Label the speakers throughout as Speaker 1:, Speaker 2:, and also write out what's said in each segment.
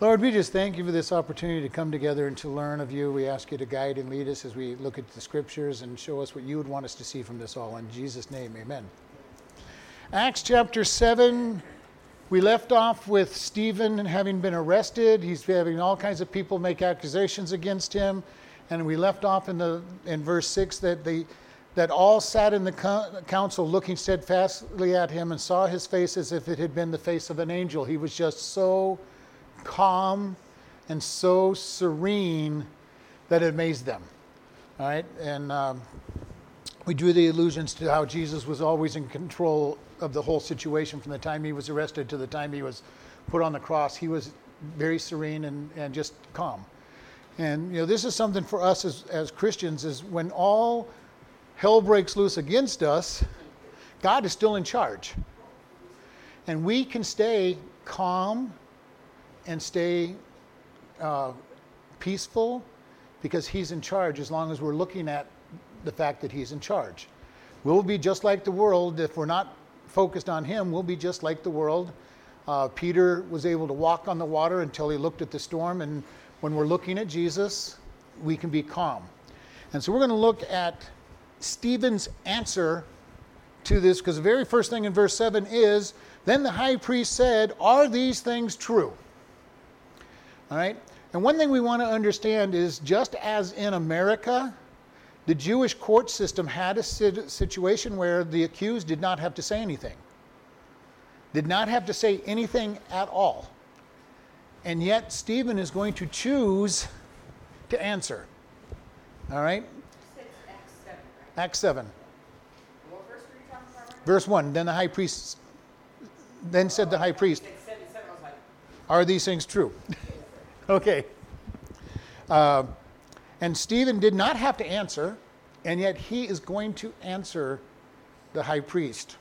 Speaker 1: Lord, we just thank you for this opportunity to come together and to learn of you. We ask you to guide and lead us as we look at the scriptures and show us what you would want us to see from this all. In Jesus' name, amen. Acts chapter 7, we left off with Stephen having been arrested. He's having all kinds of people make accusations against him. And we left off in, the, in verse 6 that, they, that all sat in the council looking steadfastly at him and saw his face as if it had been the face of an angel. He was just so calm and so serene that it amazed them. All right, and um, we drew the allusions to how Jesus was always in control of the whole situation from the time he was arrested to the time he was put on the cross. He was very serene and, and just calm. And you know, this is something for us as, as Christians is when all hell breaks loose against us, God is still in charge. And we can stay calm and stay uh, peaceful because He's in charge as long as we're looking at the fact that He's in charge. We'll be just like the world if we're not focused on Him. We'll be just like the world. Uh, Peter was able to walk on the water until he looked at the storm. And when we're looking at Jesus, we can be calm. And so we're going to look at Stephen's answer to this because the very first thing in verse 7 is Then the high priest said, Are these things true? All right? And one thing we want to understand is just as in America, the Jewish court system had a situation where the accused did not have to say anything, did not have to say anything at all. And yet, Stephen is going to choose to answer. All right? Acts 7. Verse 1 Then the high priest, then said the high priest, Are these things true? Okay. Uh, and Stephen did not have to answer, and yet he is going to answer the high priest.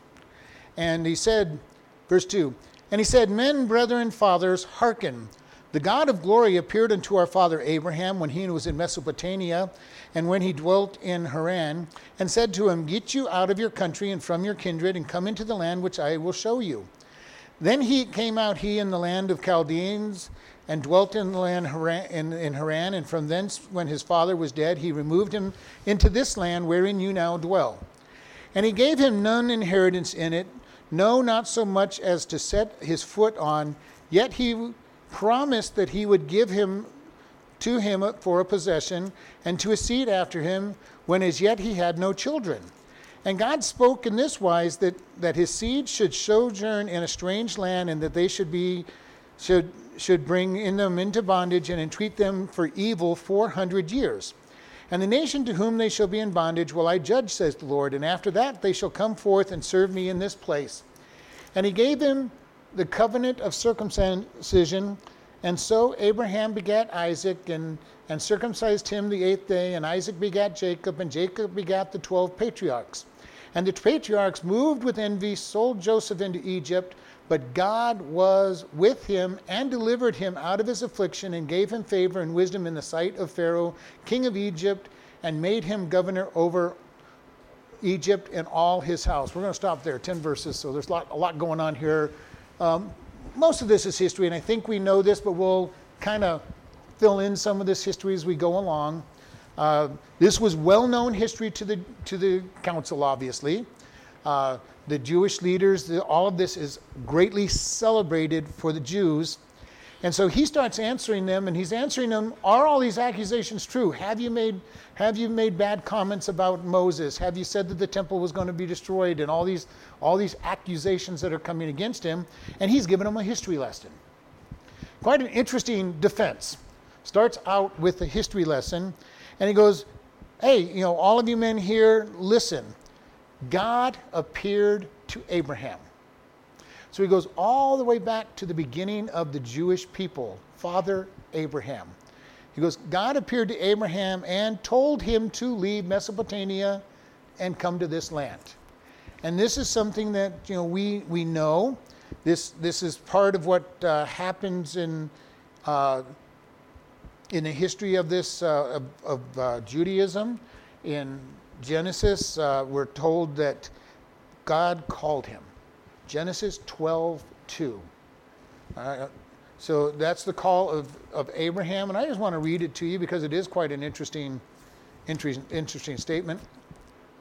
Speaker 1: And he said, verse 2 And he said, Men, brethren, fathers, hearken. The God of glory appeared unto our father Abraham when he was in Mesopotamia and when he dwelt in Haran, and said to him, Get you out of your country and from your kindred, and come into the land which I will show you. Then he came out, he in the land of Chaldeans, and dwelt in the land Haran, in, in Haran, and from thence, when his father was dead, he removed him into this land wherein you now dwell. And he gave him none inheritance in it, no, not so much as to set his foot on, yet he promised that he would give him to him for a possession, and to a seed after him, when as yet he had no children. And God spoke in this wise that, that his seed should sojourn in a strange land, and that they should be should should bring in them into bondage and entreat them for evil 400 years. And the nation to whom they shall be in bondage will I judge, says the Lord, and after that they shall come forth and serve me in this place. And he gave him the covenant of circumcision, and so Abraham begat Isaac and, and circumcised him the eighth day, and Isaac begat Jacob, and Jacob begat the twelve patriarchs. And the patriarchs, moved with envy, sold Joseph into Egypt but God was with him and delivered him out of his affliction and gave him favor and wisdom in the sight of Pharaoh, king of Egypt, and made him governor over Egypt and all his house. We're going to stop there, 10 verses, so there's a lot, a lot going on here. Um, most of this is history, and I think we know this, but we'll kind of fill in some of this history as we go along. Uh, this was well known history to the, to the council, obviously. Uh, the Jewish leaders, the, all of this is greatly celebrated for the Jews. And so he starts answering them, and he's answering them, are all these accusations true? Have you made, have you made bad comments about Moses? Have you said that the temple was going to be destroyed? And all these, all these accusations that are coming against him. And he's given them a history lesson. Quite an interesting defense. Starts out with a history lesson, and he goes, Hey, you know, all of you men here, listen. God appeared to Abraham. So he goes all the way back to the beginning of the Jewish people, Father Abraham. He goes, God appeared to Abraham and told him to leave Mesopotamia and come to this land. And this is something that you know we, we know. This, this is part of what uh, happens in, uh, in the history of this uh, of, of uh, Judaism in Genesis, uh, we're told that God called him. Genesis 12 2. Uh, So that's the call of, of Abraham. And I just want to read it to you because it is quite an interesting, interesting, interesting statement.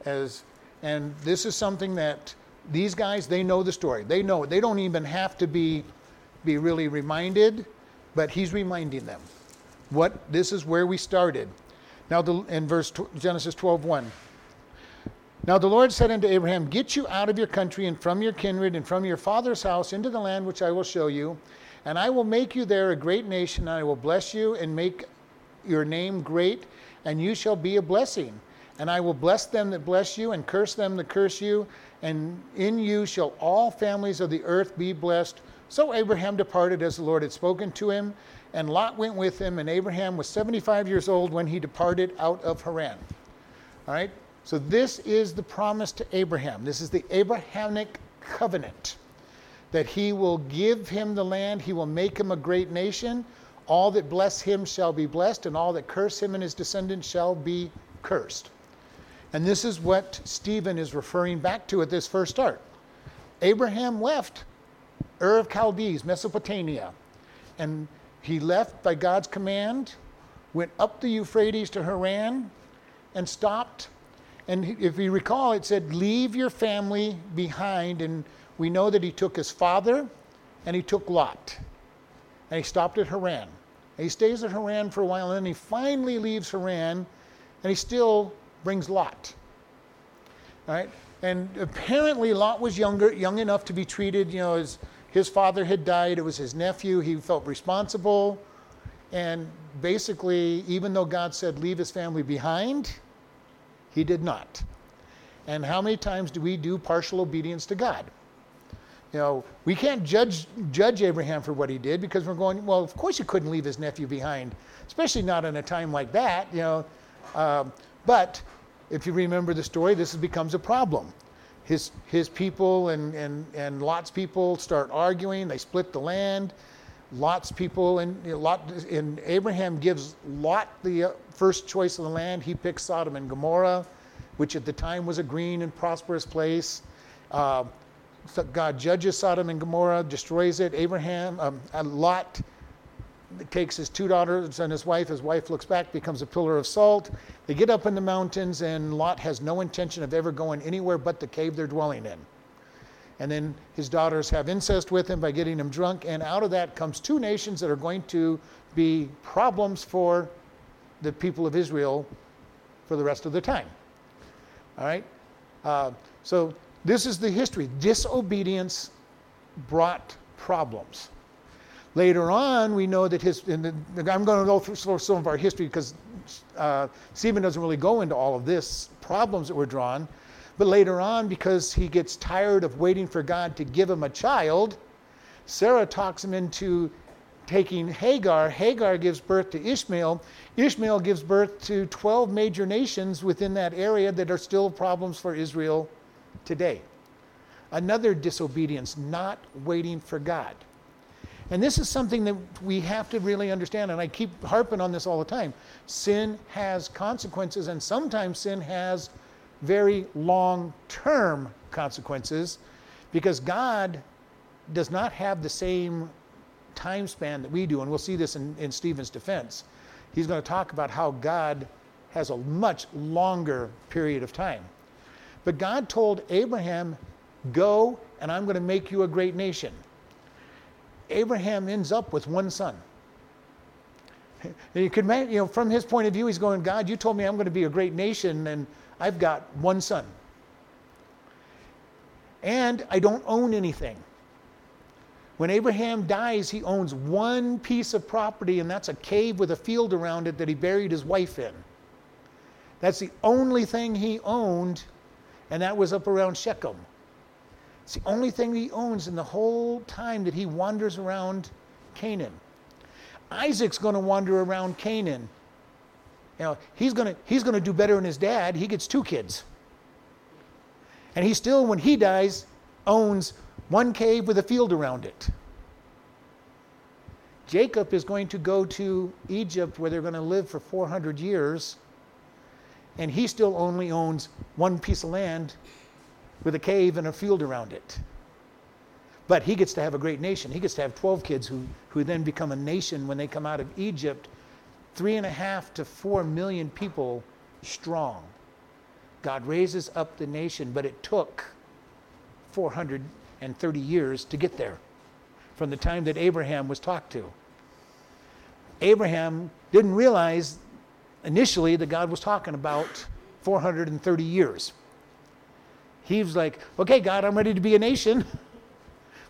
Speaker 1: As, and this is something that these guys, they know the story. They know it. They don't even have to be, be really reminded, but he's reminding them. What this is where we started. Now the, in verse Genesis 12, 1. Now the Lord said unto Abraham, Get you out of your country and from your kindred and from your father's house into the land which I will show you, and I will make you there a great nation, and I will bless you and make your name great, and you shall be a blessing. And I will bless them that bless you, and curse them that curse you, and in you shall all families of the earth be blessed. So Abraham departed as the Lord had spoken to him, and Lot went with him, and Abraham was 75 years old when he departed out of Haran. All right? So this is the promise to Abraham. This is the Abrahamic covenant that he will give him the land, he will make him a great nation. All that bless him shall be blessed, and all that curse him and his descendants shall be cursed. And this is what Stephen is referring back to at this first start. Abraham left Ur of Chaldees, Mesopotamia, and he left by God's command, went up the Euphrates to Haran, and stopped. And if you recall, it said, Leave your family behind and we know that he took his father and he took Lot. And he stopped at Haran. And he stays at Haran for a while and then he finally leaves Haran and he still brings Lot. All right? And apparently Lot was younger, young enough to be treated, you know, as his father had died, it was his nephew, he felt responsible. And basically, even though God said leave his family behind, he did not. And how many times do we do partial obedience to God? You know, we can't judge judge Abraham for what he did because we're going, well, of course he couldn't leave his nephew behind, especially not in a time like that, you know. Um, but if you remember the story, this becomes a problem. His, his people and, and, and Lot's people start arguing. They split the land. Lot's people and Lot and Abraham gives Lot the uh, first choice of the land. He picks Sodom and Gomorrah, which at the time was a green and prosperous place. Uh, God judges Sodom and Gomorrah, destroys it. Abraham, um, Lot takes his two daughters and his wife. His wife looks back, becomes a pillar of salt. They get up in the mountains, and Lot has no intention of ever going anywhere but the cave they're dwelling in. And then his daughters have incest with him by getting him drunk, and out of that comes two nations that are going to be problems for the people of Israel for the rest of the time. All right? Uh, so this is the history. Disobedience brought problems. Later on, we know that his, the, I'm going to go through some of our history because uh, Stephen doesn't really go into all of this, problems that were drawn. But later on, because he gets tired of waiting for God to give him a child, Sarah talks him into taking Hagar. Hagar gives birth to Ishmael. Ishmael gives birth to 12 major nations within that area that are still problems for Israel today. Another disobedience, not waiting for God. And this is something that we have to really understand, and I keep harping on this all the time. Sin has consequences, and sometimes sin has very long term consequences because God does not have the same time span that we do. And we'll see this in, in Stephen's defense. He's going to talk about how God has a much longer period of time. But God told Abraham, Go, and I'm going to make you a great nation. Abraham ends up with one son. You could, you know, from his point of view, he's going, God, you told me I'm going to be a great nation, and I've got one son. And I don't own anything. When Abraham dies, he owns one piece of property, and that's a cave with a field around it that he buried his wife in. That's the only thing he owned and that was up around Shechem. It's the only thing he owns in the whole time that he wanders around Canaan. Isaac's going to wander around Canaan. You know, he's going to he's going to do better than his dad. He gets two kids. And he still, when he dies, owns one cave with a field around it. Jacob is going to go to Egypt where they're going to live for 400 years and he still only owns one piece of land with a cave and a field around it. But he gets to have a great nation. He gets to have 12 kids who, who then become a nation when they come out of Egypt, three and a half to four million people strong. God raises up the nation, but it took 430 years to get there from the time that Abraham was talked to. Abraham didn't realize initially that God was talking about 430 years. He was like, okay, God, I'm ready to be a nation.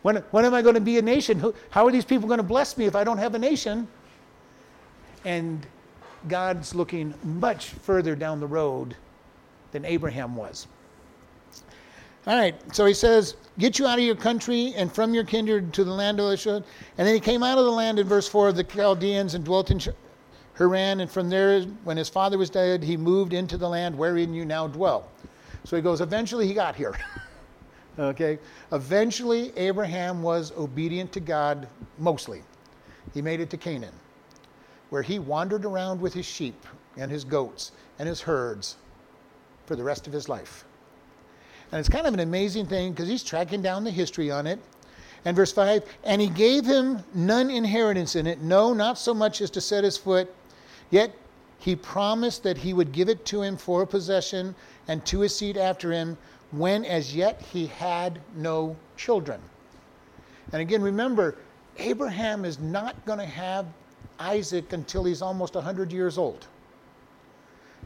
Speaker 1: When, when am I going to be a nation? How are these people going to bless me if I don't have a nation? And God's looking much further down the road than Abraham was. All right, so he says, Get you out of your country and from your kindred to the land of Israel. And then he came out of the land in verse 4 of the Chaldeans and dwelt in Haran. And from there, when his father was dead, he moved into the land wherein you now dwell. So he goes, Eventually he got here. Okay? Eventually, Abraham was obedient to God mostly. He made it to Canaan, where he wandered around with his sheep and his goats and his herds for the rest of his life. And it's kind of an amazing thing because he's tracking down the history on it. And verse 5 And he gave him none inheritance in it, no, not so much as to set his foot, yet he promised that he would give it to him for a possession and to his seed after him when as yet he had no children. And again, remember, Abraham is not going to have Isaac until he's almost 100 years old.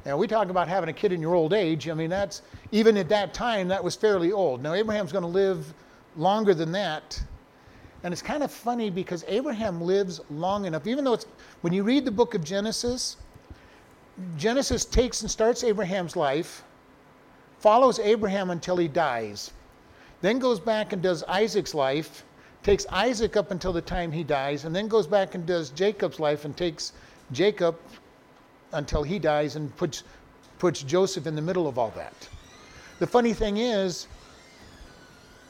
Speaker 1: Now, we talk about having a kid in your old age. I mean, that's, even at that time, that was fairly old. Now, Abraham's going to live longer than that. And it's kind of funny because Abraham lives long enough, even though it's, when you read the book of Genesis, Genesis takes and starts Abraham's life follows Abraham until he dies, then goes back and does Isaac's life, takes Isaac up until the time he dies, and then goes back and does Jacob's life and takes Jacob until he dies and puts, puts Joseph in the middle of all that. The funny thing is,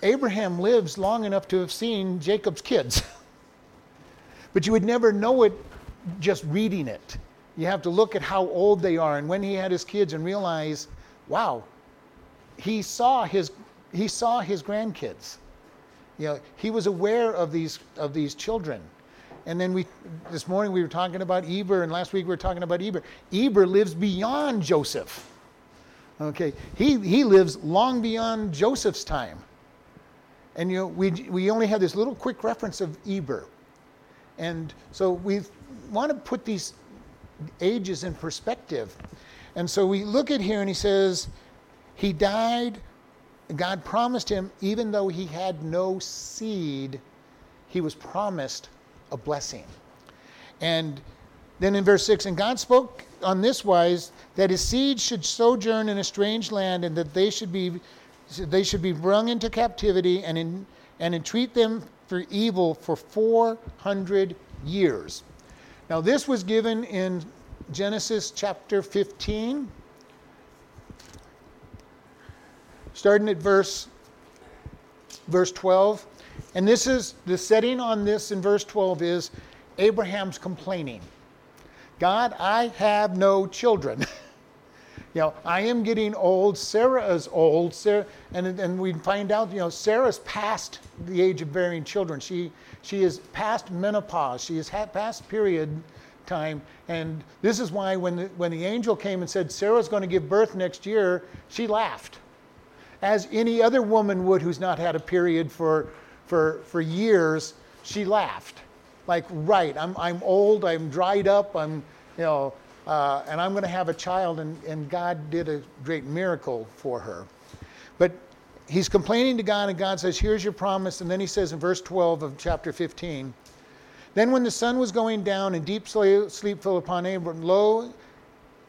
Speaker 1: Abraham lives long enough to have seen Jacob's kids. but you would never know it just reading it. You have to look at how old they are and when he had his kids and realize, wow, he saw his he saw his grandkids. You know, he was aware of these of these children. And then we this morning we were talking about Eber, and last week we were talking about Eber. Eber lives beyond Joseph. Okay, he he lives long beyond Joseph's time. And you know, we we only have this little quick reference of Eber, and so we want to put these ages in perspective. And so we look at here, and he says, he died. God promised him, even though he had no seed, he was promised a blessing. And then in verse 6, and God spoke on this wise that his seed should sojourn in a strange land and that they should be they should be brought into captivity and in, and entreat them for evil for 400 years. Now this was given in Genesis chapter 15 starting at verse verse 12. And this is the setting on this in verse 12 is Abraham's complaining. God, I have no children. you know, I am getting old. Sarah is old. Sarah, and, and we find out, you know, Sarah's past the age of bearing children. She, she is past menopause. She is past period time. And this is why when the, when the angel came and said, Sarah's going to give birth next year, she laughed as any other woman would who's not had a period for, for, for years, she laughed. Like, right, I'm, I'm old, I'm dried up, I'm, you know, uh, and I'm going to have a child, and, and God did a great miracle for her. But he's complaining to God, and God says, Here's your promise. And then he says in verse 12 of chapter 15, Then when the sun was going down and deep sleep fell upon Abram, lo,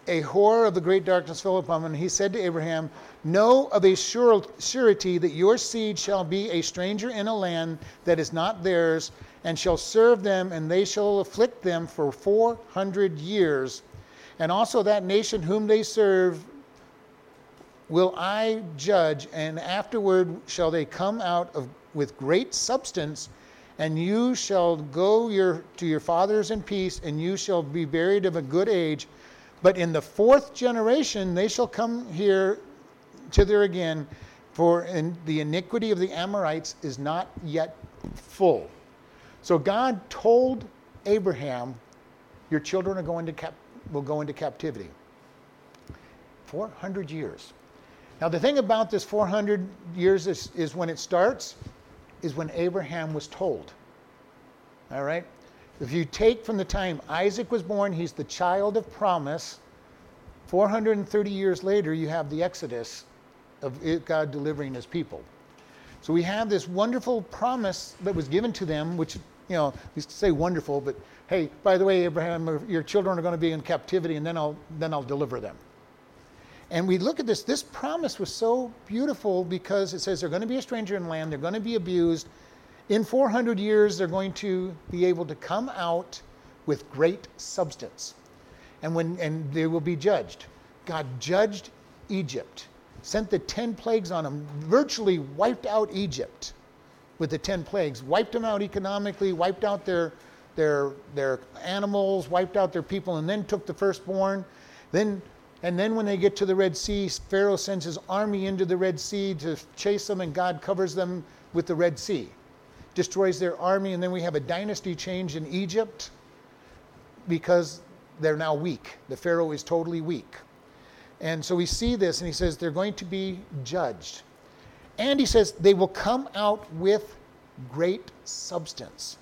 Speaker 1: a horror of the great darkness fell upon him, and he said to Abraham, Know of a surety that your seed shall be a stranger in a land that is not theirs, and shall serve them, and they shall afflict them for four hundred years. And also that nation whom they serve will I judge, and afterward shall they come out of, with great substance, and you shall go your, to your fathers in peace, and you shall be buried of a good age. But in the fourth generation they shall come here thither again, For in the iniquity of the Amorites is not yet full. So God told Abraham, Your children are going to cap- will go into captivity. 400 years. Now, the thing about this 400 years is, is when it starts, is when Abraham was told. All right? If you take from the time Isaac was born, he's the child of promise. 430 years later, you have the Exodus of God delivering his people. So we have this wonderful promise that was given to them, which, you know, we say wonderful, but hey, by the way, Abraham, your children are going to be in captivity, and then I'll, then I'll deliver them. And we look at this, this promise was so beautiful because it says they're going to be a stranger in land, they're going to be abused. In 400 years, they're going to be able to come out with great substance. And, when, and they will be judged. God judged Egypt, sent the 10 plagues on them, virtually wiped out Egypt with the 10 plagues, wiped them out economically, wiped out their, their, their animals, wiped out their people, and then took the firstborn. Then and then when they get to the Red Sea, Pharaoh sends his army into the Red Sea to chase them, and God covers them with the Red Sea, destroys their army, and then we have a dynasty change in Egypt because they're now weak. The Pharaoh is totally weak. And so we see this, and he says they're going to be judged. And he says they will come out with great substance.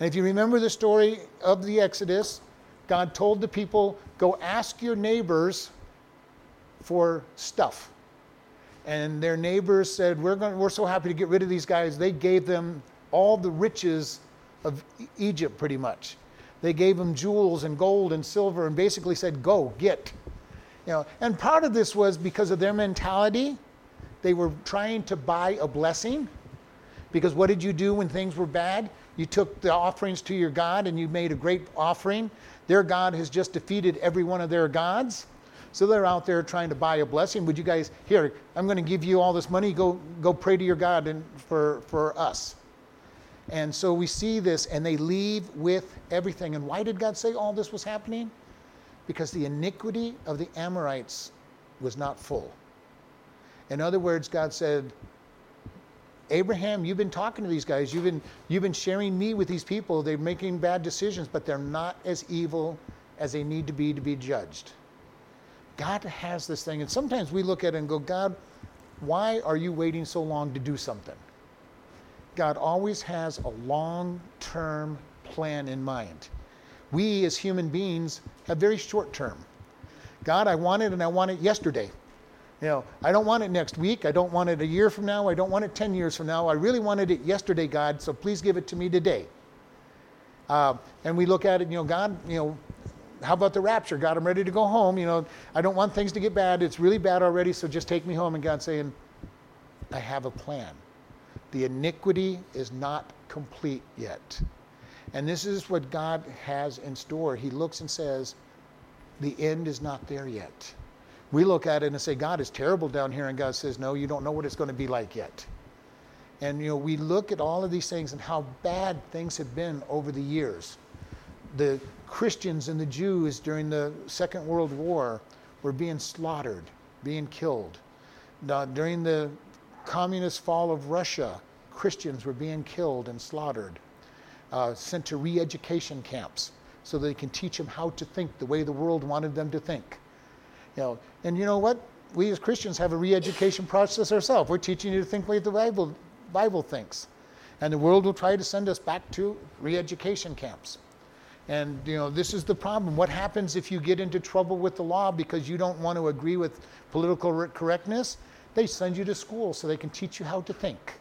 Speaker 1: And if you remember the story of the Exodus, God told the people, go ask your neighbors for stuff. And their neighbors said, we're, going, we're so happy to get rid of these guys. They gave them all the riches of Egypt, pretty much. They gave them jewels and gold and silver and basically said, go, get. You know, and part of this was because of their mentality. They were trying to buy a blessing. Because what did you do when things were bad? You took the offerings to your God and you made a great offering. Their God has just defeated every one of their gods. So they're out there trying to buy a blessing. Would you guys, here, I'm going to give you all this money. Go, go pray to your God and for, for us. And so we see this, and they leave with everything. And why did God say all this was happening? Because the iniquity of the Amorites was not full. In other words, God said, Abraham, you've been talking to these guys. You've been, you've been sharing me with these people. They're making bad decisions, but they're not as evil as they need to be to be judged. God has this thing. And sometimes we look at it and go, God, why are you waiting so long to do something? God always has a long term plan in mind. We as human beings have very short term. God, I want it and I want it yesterday. You know, I don't want it next week. I don't want it a year from now. I don't want it 10 years from now. I really wanted it yesterday, God, so please give it to me today. Uh, and we look at it, you know, God, you know, how about the rapture? God, I'm ready to go home. You know, I don't want things to get bad. It's really bad already, so just take me home. And God saying, I have a plan. The iniquity is not complete yet. And this is what God has in store. He looks and says, the end is not there yet. We look at it and say, God is terrible down here. And God says, No, you don't know what it's going to be like yet. And you know, we look at all of these things and how bad things have been over the years. The Christians and the Jews during the Second World War were being slaughtered, being killed. Now, during the communist fall of Russia, Christians were being killed and slaughtered, uh, sent to re education camps so they can teach them how to think the way the world wanted them to think. You know, and you know what? We as Christians have a re-education process ourselves. We're teaching you to think the way the Bible, Bible thinks. And the world will try to send us back to re-education camps. And you know, this is the problem. What happens if you get into trouble with the law because you don't want to agree with political correctness? They send you to school so they can teach you how to think.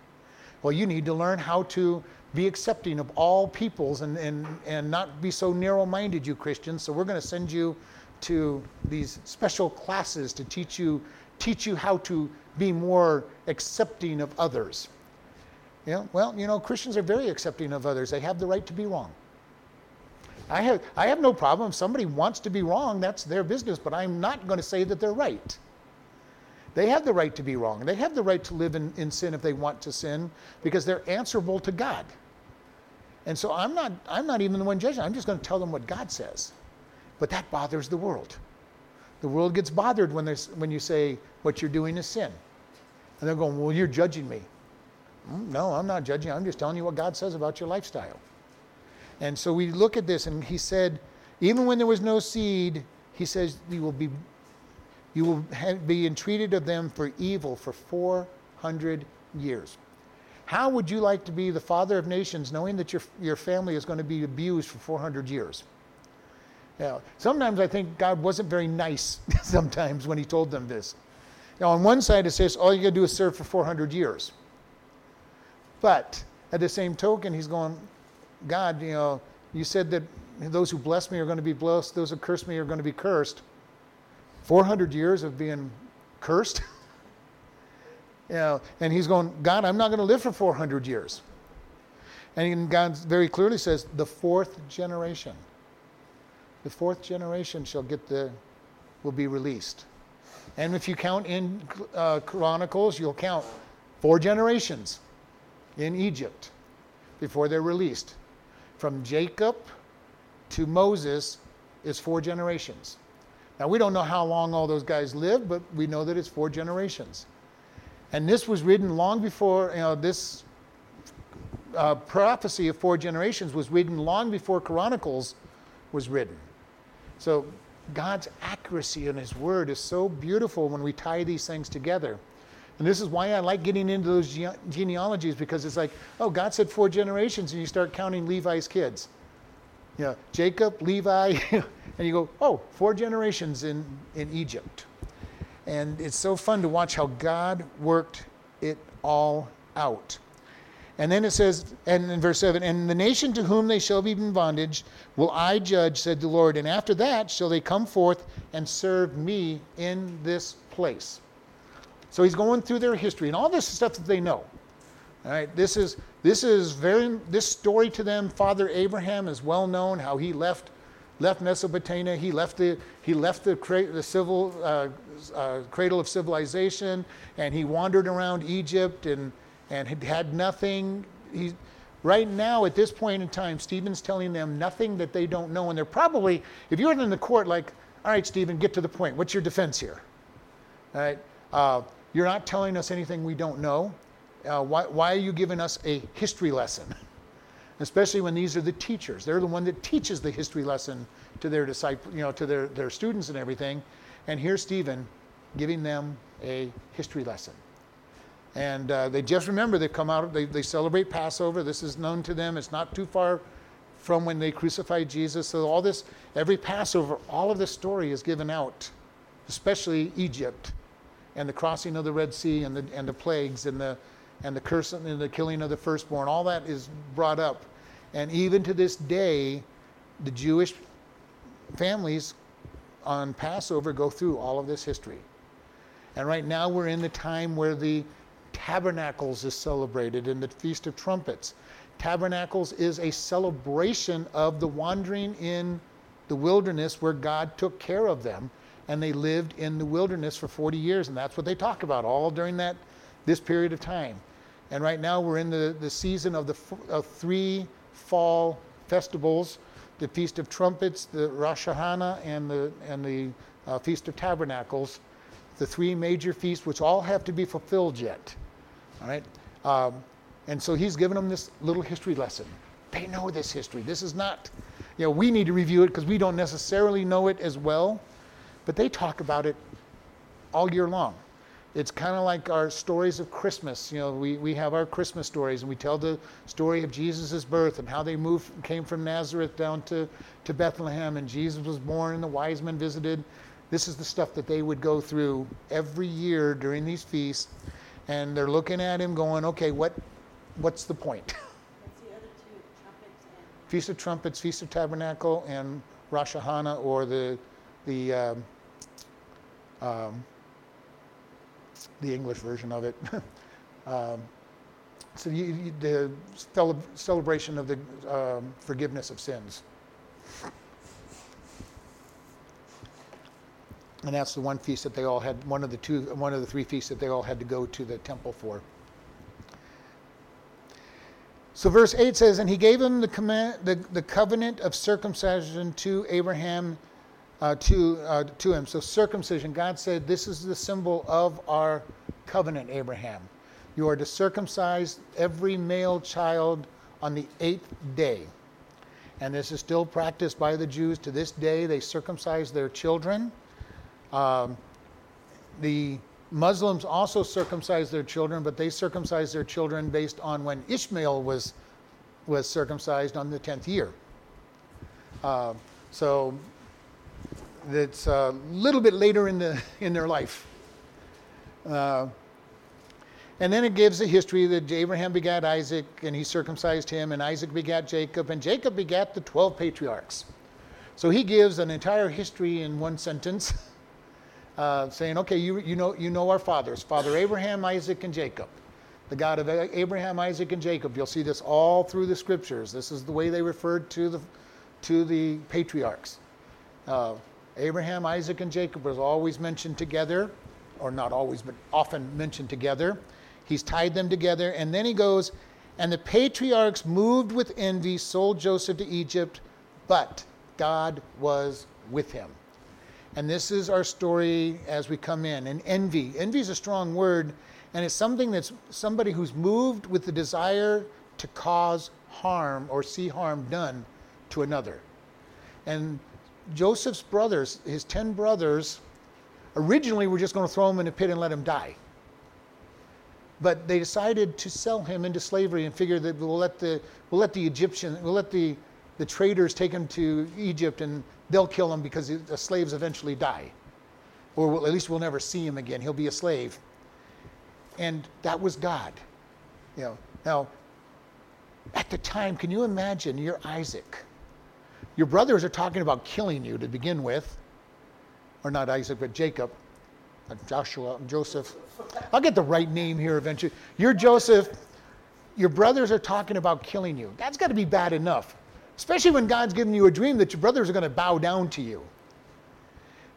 Speaker 1: Well, you need to learn how to be accepting of all peoples and, and, and not be so narrow minded, you Christians. So we're going to send you to these special classes to teach you teach you how to be more accepting of others. Know, well, you know, Christians are very accepting of others. They have the right to be wrong. I have, I have no problem. If somebody wants to be wrong, that's their business, but I'm not going to say that they're right. They have the right to be wrong. They have the right to live in, in sin if they want to sin because they're answerable to God. And so I'm not, I'm not even the one judging. I'm just going to tell them what God says. But that bothers the world. The world gets bothered when, when you say what you're doing is sin. And they're going, Well, you're judging me. Mm, no, I'm not judging. I'm just telling you what God says about your lifestyle. And so we look at this, and he said, even when there was no seed, he says, you will be, you will be entreated of them for evil for 400 years. How would you like to be the father of nations knowing that your, your family is going to be abused for 400 years? Yeah. Sometimes I think God wasn't very nice sometimes when he told them this. Now, on one side, it says all you got to do is serve for 400 years. But at the same token, he's going, God, you know, you said that those who bless me are going to be blessed, those who curse me are going to be cursed. 400 years of being cursed? you know, and he's going, God, I'm not going to live for 400 years. And God very clearly says, the fourth generation. The fourth generation shall get the, will be released. And if you count in uh, Chronicles, you'll count four generations in Egypt before they're released. From Jacob to Moses is four generations. Now, we don't know how long all those guys lived, but we know that it's four generations. And this was written long before, you know, this uh, prophecy of four generations was written long before Chronicles was written. So God's accuracy in His Word is so beautiful when we tie these things together. And this is why I like getting into those gene- genealogies because it's like, oh, God said four generations, and you start counting Levi's kids. You know, Jacob, Levi, and you go, oh, four generations in, in Egypt. And it's so fun to watch how God worked it all out. And then it says, and in verse 7, and the nation to whom they shall be in bondage will I judge, said the Lord. And after that shall they come forth and serve me in this place. So he's going through their history and all this stuff that they know. All right, this is this is very this story to them. Father Abraham is well known how he left left Mesopotamia. He left the he left the, the civil uh, uh, cradle of civilization, and he wandered around Egypt and and had, had nothing. He right now at this point in time, Stephen's telling them nothing that they don't know, and they're probably if you're in the court like, all right, Stephen, get to the point. What's your defense here? All right. Uh, you're not telling us anything we don't know. Uh, why, why are you giving us a history lesson? Especially when these are the teachers. They're the one that teaches the history lesson to their disciples, you know, to their, their students and everything. And here's Stephen giving them a history lesson. And uh, they just remember they come out, they, they celebrate Passover. This is known to them. It's not too far from when they crucified Jesus. So all this, every Passover, all of this story is given out, especially Egypt and the crossing of the Red Sea and the, and the plagues and the, and the curse and the killing of the firstborn, all that is brought up. And even to this day, the Jewish families on Passover go through all of this history. And right now we're in the time where the Tabernacles is celebrated and the Feast of Trumpets. Tabernacles is a celebration of the wandering in the wilderness where God took care of them and they lived in the wilderness for 40 years and that's what they talk about all during that this period of time and right now we're in the, the season of the of three fall festivals the feast of trumpets the rosh hashanah and the and the uh, feast of tabernacles the three major feasts which all have to be fulfilled yet all right? Um, and so he's given them this little history lesson. They know this history. This is not you know we need to review it because we don't necessarily know it as well but they talk about it all year long. It's kind of like our stories of Christmas. You know, we, we have our Christmas stories and we tell the story of Jesus' birth and how they moved, came from Nazareth down to, to Bethlehem and Jesus was born and the wise men visited. This is the stuff that they would go through every year during these feasts. And they're looking at him going, okay, what, what's the point?
Speaker 2: The two,
Speaker 1: Feast of Trumpets, Feast of Tabernacle, and Rosh Hashanah, or the, the um, um, the English version of it. um, so you, you, the celebration of the um, forgiveness of sins. And that's the one feast that they all had, one of the two, one of the three feasts that they all had to go to the temple for. So verse 8 says, And he gave him the, command, the, the covenant of circumcision to Abraham uh, to, uh, to him. So circumcision, God said, this is the symbol of our covenant, Abraham. You are to circumcise every male child on the eighth day. And this is still practiced by the Jews to this day. They circumcise their children. Um, the Muslims also circumcise their children, but they circumcise their children based on when Ishmael was, was circumcised on the 10th year. Uh, so it's a little bit later in, the, in their life. Uh, and then it gives a history that Abraham begat Isaac, and he circumcised him, and Isaac begat Jacob, and Jacob begat the 12 patriarchs. So he gives an entire history in one sentence, uh, saying, okay, you, you, know, you know our fathers Father Abraham, Isaac, and Jacob. The God of Abraham, Isaac, and Jacob. You'll see this all through the scriptures. This is the way they referred to the, to the patriarchs. Uh, Abraham, Isaac, and Jacob was always mentioned together, or not always, but often mentioned together. He's tied them together. And then he goes, and the patriarchs moved with envy, sold Joseph to Egypt, but God was with him. And this is our story as we come in. And envy. Envy is a strong word, and it's something that's somebody who's moved with the desire to cause harm or see harm done to another. And Joseph's brothers, his 10 brothers, originally were just going to throw him in a pit and let him die. But they decided to sell him into slavery and figure that we'll let the, we'll let the Egyptians, we'll let the, the traders take him to Egypt and they'll kill him because the slaves eventually die. Or we'll, at least we'll never see him again. He'll be a slave. And that was God. You know, now, at the time, can you imagine you're Isaac? Your brothers are talking about killing you to begin with. Or not Isaac, but Jacob. Joshua, Joseph. I'll get the right name here eventually. You're Joseph. Your brothers are talking about killing you. That's got to be bad enough, especially when God's given you a dream that your brothers are going to bow down to you.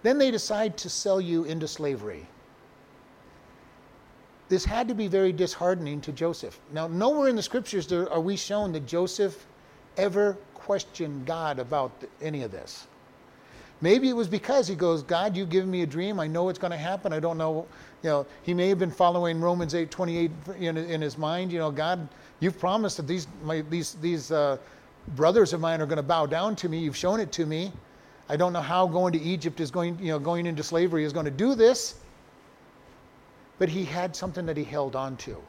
Speaker 1: Then they decide to sell you into slavery. This had to be very disheartening to Joseph. Now, nowhere in the scriptures are we shown that Joseph ever questioned God about any of this. Maybe it was because he goes, God, you've given me a dream. I know it's going to happen. I don't know. You know, he may have been following Romans 8 28 in, in his mind. You know, God, you've promised that these, my, these, these uh, brothers of mine are going to bow down to me. You've shown it to me. I don't know how going to Egypt is going, you know, going into slavery is going to do this. But he had something that he held on to.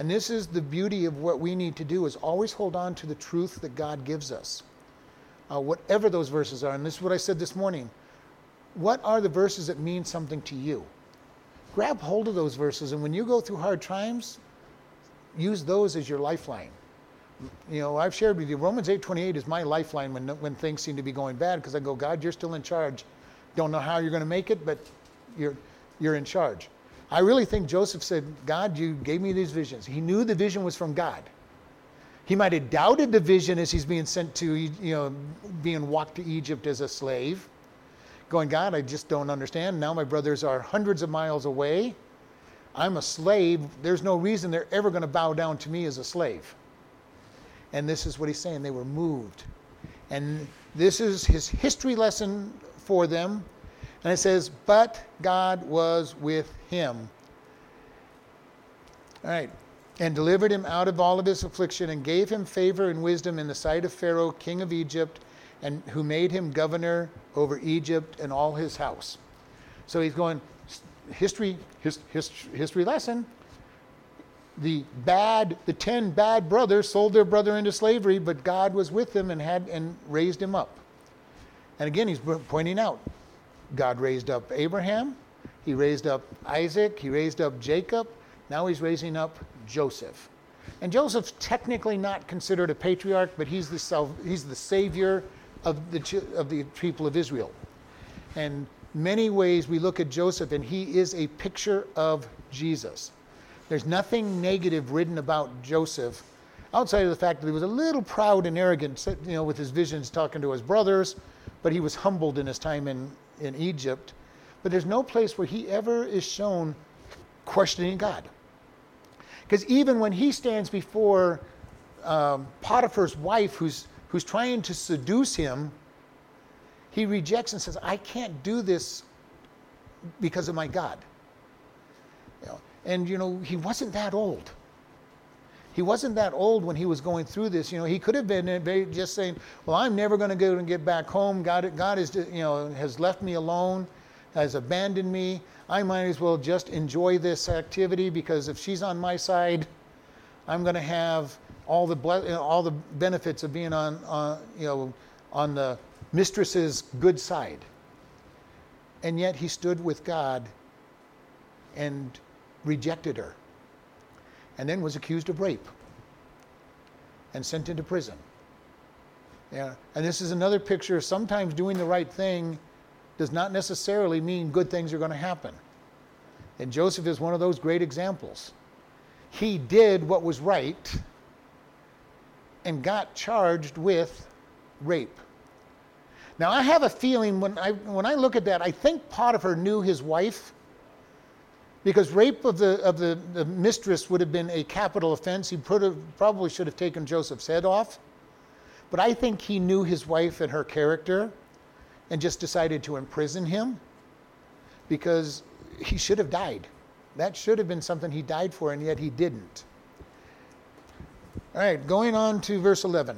Speaker 1: And this is the beauty of what we need to do is always hold on to the truth that God gives us uh, whatever those verses are. And this is what I said this morning. What are the verses that mean something to you? Grab hold of those verses, and when you go through hard times, use those as your lifeline. You know, I've shared with you, Romans 8.28 is my lifeline when, when things seem to be going bad, because I go, God, you're still in charge. Don't know how you're going to make it, but you're, you're in charge. I really think Joseph said, God, you gave me these visions. He knew the vision was from God. He might have doubted the vision as he's being sent to, you know, being walked to Egypt as a slave, going, God, I just don't understand. Now my brothers are hundreds of miles away. I'm a slave. There's no reason they're ever going to bow down to me as a slave. And this is what he's saying. They were moved. And this is his history lesson for them. And it says, But God was with him. All right and delivered him out of all of his affliction, and gave him favor and wisdom in the sight of Pharaoh, king of Egypt, and who made him governor over Egypt and all his house. So he's going, history, his, his, history lesson. The bad, the ten bad brothers sold their brother into slavery, but God was with them and had and raised him up. And again, he's pointing out, God raised up Abraham, he raised up Isaac, he raised up Jacob, now he's raising up Joseph. And Joseph's technically not considered a patriarch, but he's the, self, he's the savior of the, of the people of Israel. And many ways we look at Joseph, and he is a picture of Jesus. There's nothing negative written about Joseph outside of the fact that he was a little proud and arrogant, you know, with his visions talking to his brothers, but he was humbled in his time in, in Egypt. But there's no place where he ever is shown questioning God. Because even when he stands before um, Potiphar's wife, who's, who's trying to seduce him, he rejects and says, I can't do this because of my God. You know, and you know, he wasn't that old. He wasn't that old when he was going through this. You know, he could have been uh, just saying, "Well, I'm never going to go and get back home. God, God is, uh, you know, has left me alone, has abandoned me. I might as well just enjoy this activity because if she's on my side, I'm going to have all the all the benefits of being on, on you know on the mistress's good side. And yet he stood with God and rejected her, and then was accused of rape and sent into prison. Yeah, and this is another picture. Sometimes doing the right thing does not necessarily mean good things are going to happen. And Joseph is one of those great examples. He did what was right and got charged with rape. Now, I have a feeling when I, when I look at that, I think Potiphar knew his wife because rape of, the, of the, the mistress would have been a capital offense. He probably should have taken Joseph's head off. But I think he knew his wife and her character and just decided to imprison him because he should have died. That should have been something he died for, and yet he didn't. All right, going on to verse 11.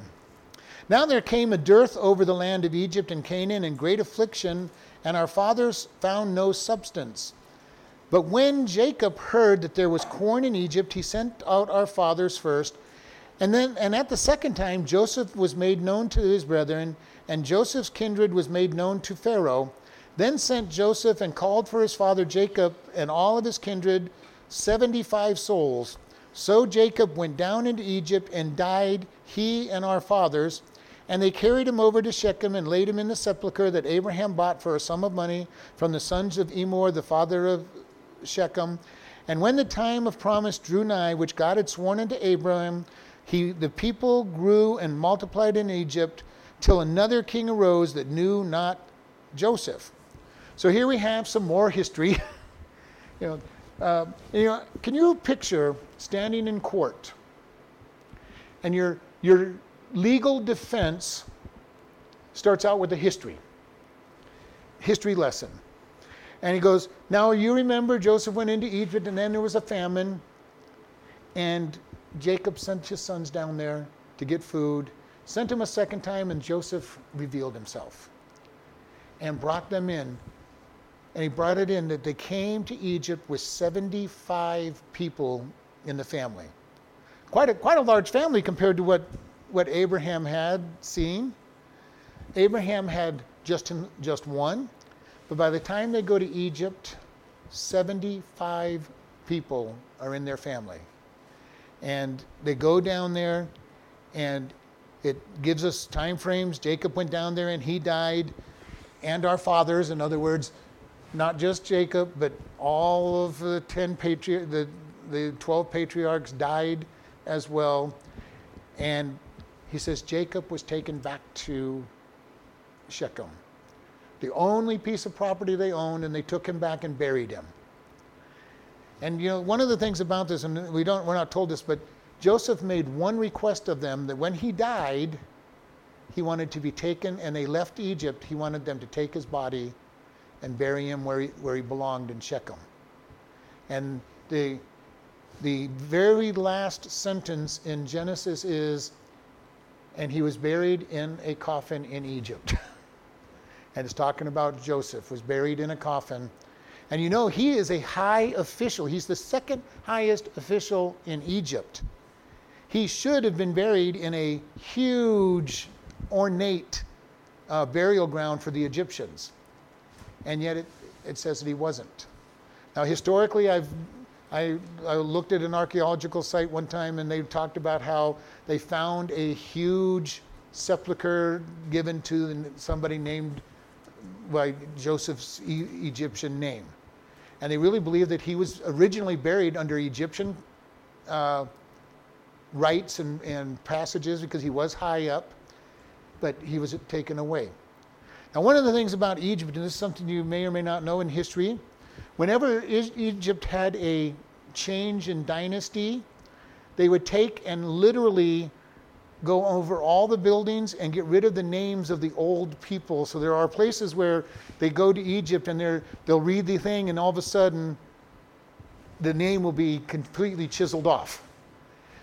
Speaker 1: Now there came a dearth over the land of Egypt and Canaan, and great affliction, and our fathers found no substance. But when Jacob heard that there was corn in Egypt, he sent out our fathers first. And then and at the second time Joseph was made known to his brethren, and Joseph's kindred was made known to Pharaoh. Then sent Joseph and called for his father Jacob and all of his kindred, seventy five souls. So Jacob went down into Egypt and died, he and our fathers. And they carried him over to Shechem and laid him in the sepulchre that Abraham bought for a sum of money from the sons of Emor, the father of Shechem. And when the time of promise drew nigh, which God had sworn unto Abraham, he, the people grew and multiplied in Egypt till another king arose that knew not Joseph. So here we have some more history. you know, uh, you know, can you picture standing in court and your, your legal defense starts out with a history, history lesson. And he goes, Now you remember Joseph went into Egypt and then there was a famine, and Jacob sent his sons down there to get food, sent him a second time, and Joseph revealed himself and brought them in and he brought it in that they came to Egypt with 75 people in the family. Quite a, quite a large family compared to what, what Abraham had seen. Abraham had just, just one, but by the time they go to Egypt, 75 people are in their family. And they go down there, and it gives us time frames. Jacob went down there and he died, and our fathers, in other words, not just Jacob, but all of the 10 patri- the, the 12 patriarchs died as well. And he says Jacob was taken back to Shechem, the only piece of property they owned, and they took him back and buried him. And you know, one of the things about this, and we don't, we're not told this, but Joseph made one request of them that when he died, he wanted to be taken, and they left Egypt. He wanted them to take his body and bury him where he, where he belonged in Shechem. And the, the very last sentence in Genesis is, and he was buried in a coffin in Egypt. and it's talking about Joseph was buried in a coffin. And you know, he is a high official. He's the second highest official in Egypt. He should have been buried in a huge, ornate uh, burial ground for the Egyptians and yet it, it says that he wasn't. Now, historically, I've I, I, looked at an archaeological site one time and they talked about how they found a huge sepulcher given to somebody named by Joseph's e- Egyptian name. And they really believe that he was originally buried under Egyptian uh, rites and, and passages because he was high up, but he was taken away. Now, one of the things about Egypt, and this is something you may or may not know in history, whenever Egypt had a change in dynasty, they would take and literally go over all the buildings and get rid of the names of the old people. So there are places where they go to Egypt and they'll read the thing, and all of a sudden, the name will be completely chiseled off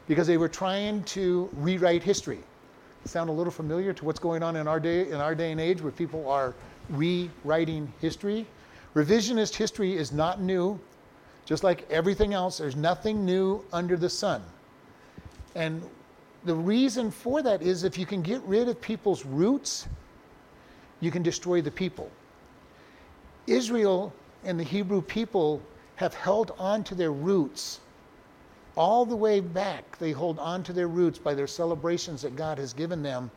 Speaker 1: because they were trying to rewrite history. Sound a little familiar to what's going on in our day in our day and age where people are rewriting history? Revisionist history is not new. Just like everything else, there's nothing new under the sun. And the reason for that is if you can get rid of people's roots, you can destroy the people. Israel and the Hebrew people have held on to their roots all the way back. They hold on to their roots by their celebrations that God has given them.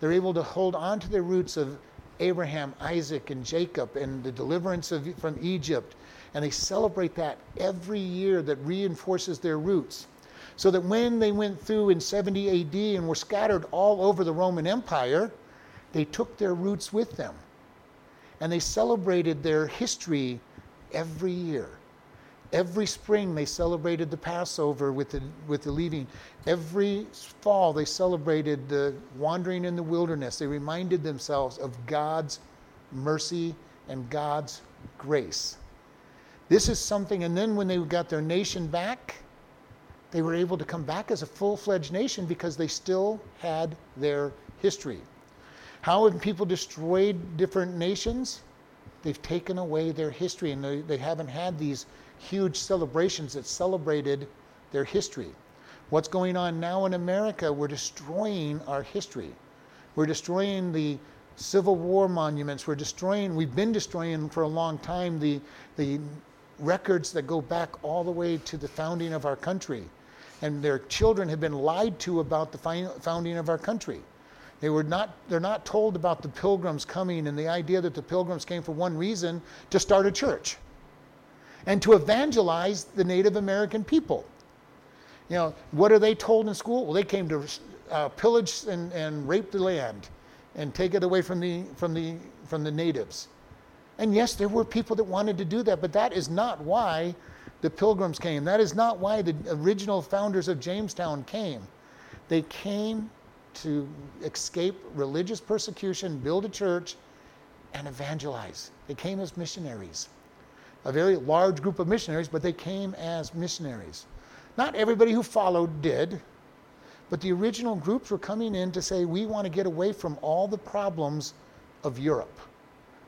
Speaker 1: They're able to hold on to their roots of Abraham, Isaac, and Jacob and the deliverance of, from Egypt. And they celebrate that every year that reinforces their roots. So that when they went through in 70 AD and were scattered all over the Roman Empire, they took their roots with them. And they celebrated their history every year. Every spring they celebrated the Passover with the, with the leaving. Every fall they celebrated the wandering in the wilderness. They reminded themselves of God's mercy and God's grace. This is something, and then when they got their nation back, they were able to come back as a full fledged nation because they still had their history. How have people destroyed different nations? They've taken away their history and they, they haven't had these huge celebrations that celebrated their history. What's going on now in America? We're destroying our history. We're destroying the Civil War monuments. We're destroying, we've been destroying for a long time the, the records that go back all the way to the founding of our country and their children have been lied to about the founding of our country. They were not, they're not told about the pilgrims coming and the idea that the pilgrims came for one reason to start a church and to evangelize the Native American people. You know, what are they told in school? Well, they came to uh, pillage and, and rape the land and take it away from the, from, the, from the natives. And yes, there were people that wanted to do that, but that is not why the pilgrims came. That is not why the original founders of Jamestown came. They came to escape religious persecution, build a church, and evangelize. They came as missionaries. A very large group of missionaries, but they came as missionaries. Not everybody who followed did, but the original groups were coming in to say, we want to get away from all the problems of Europe,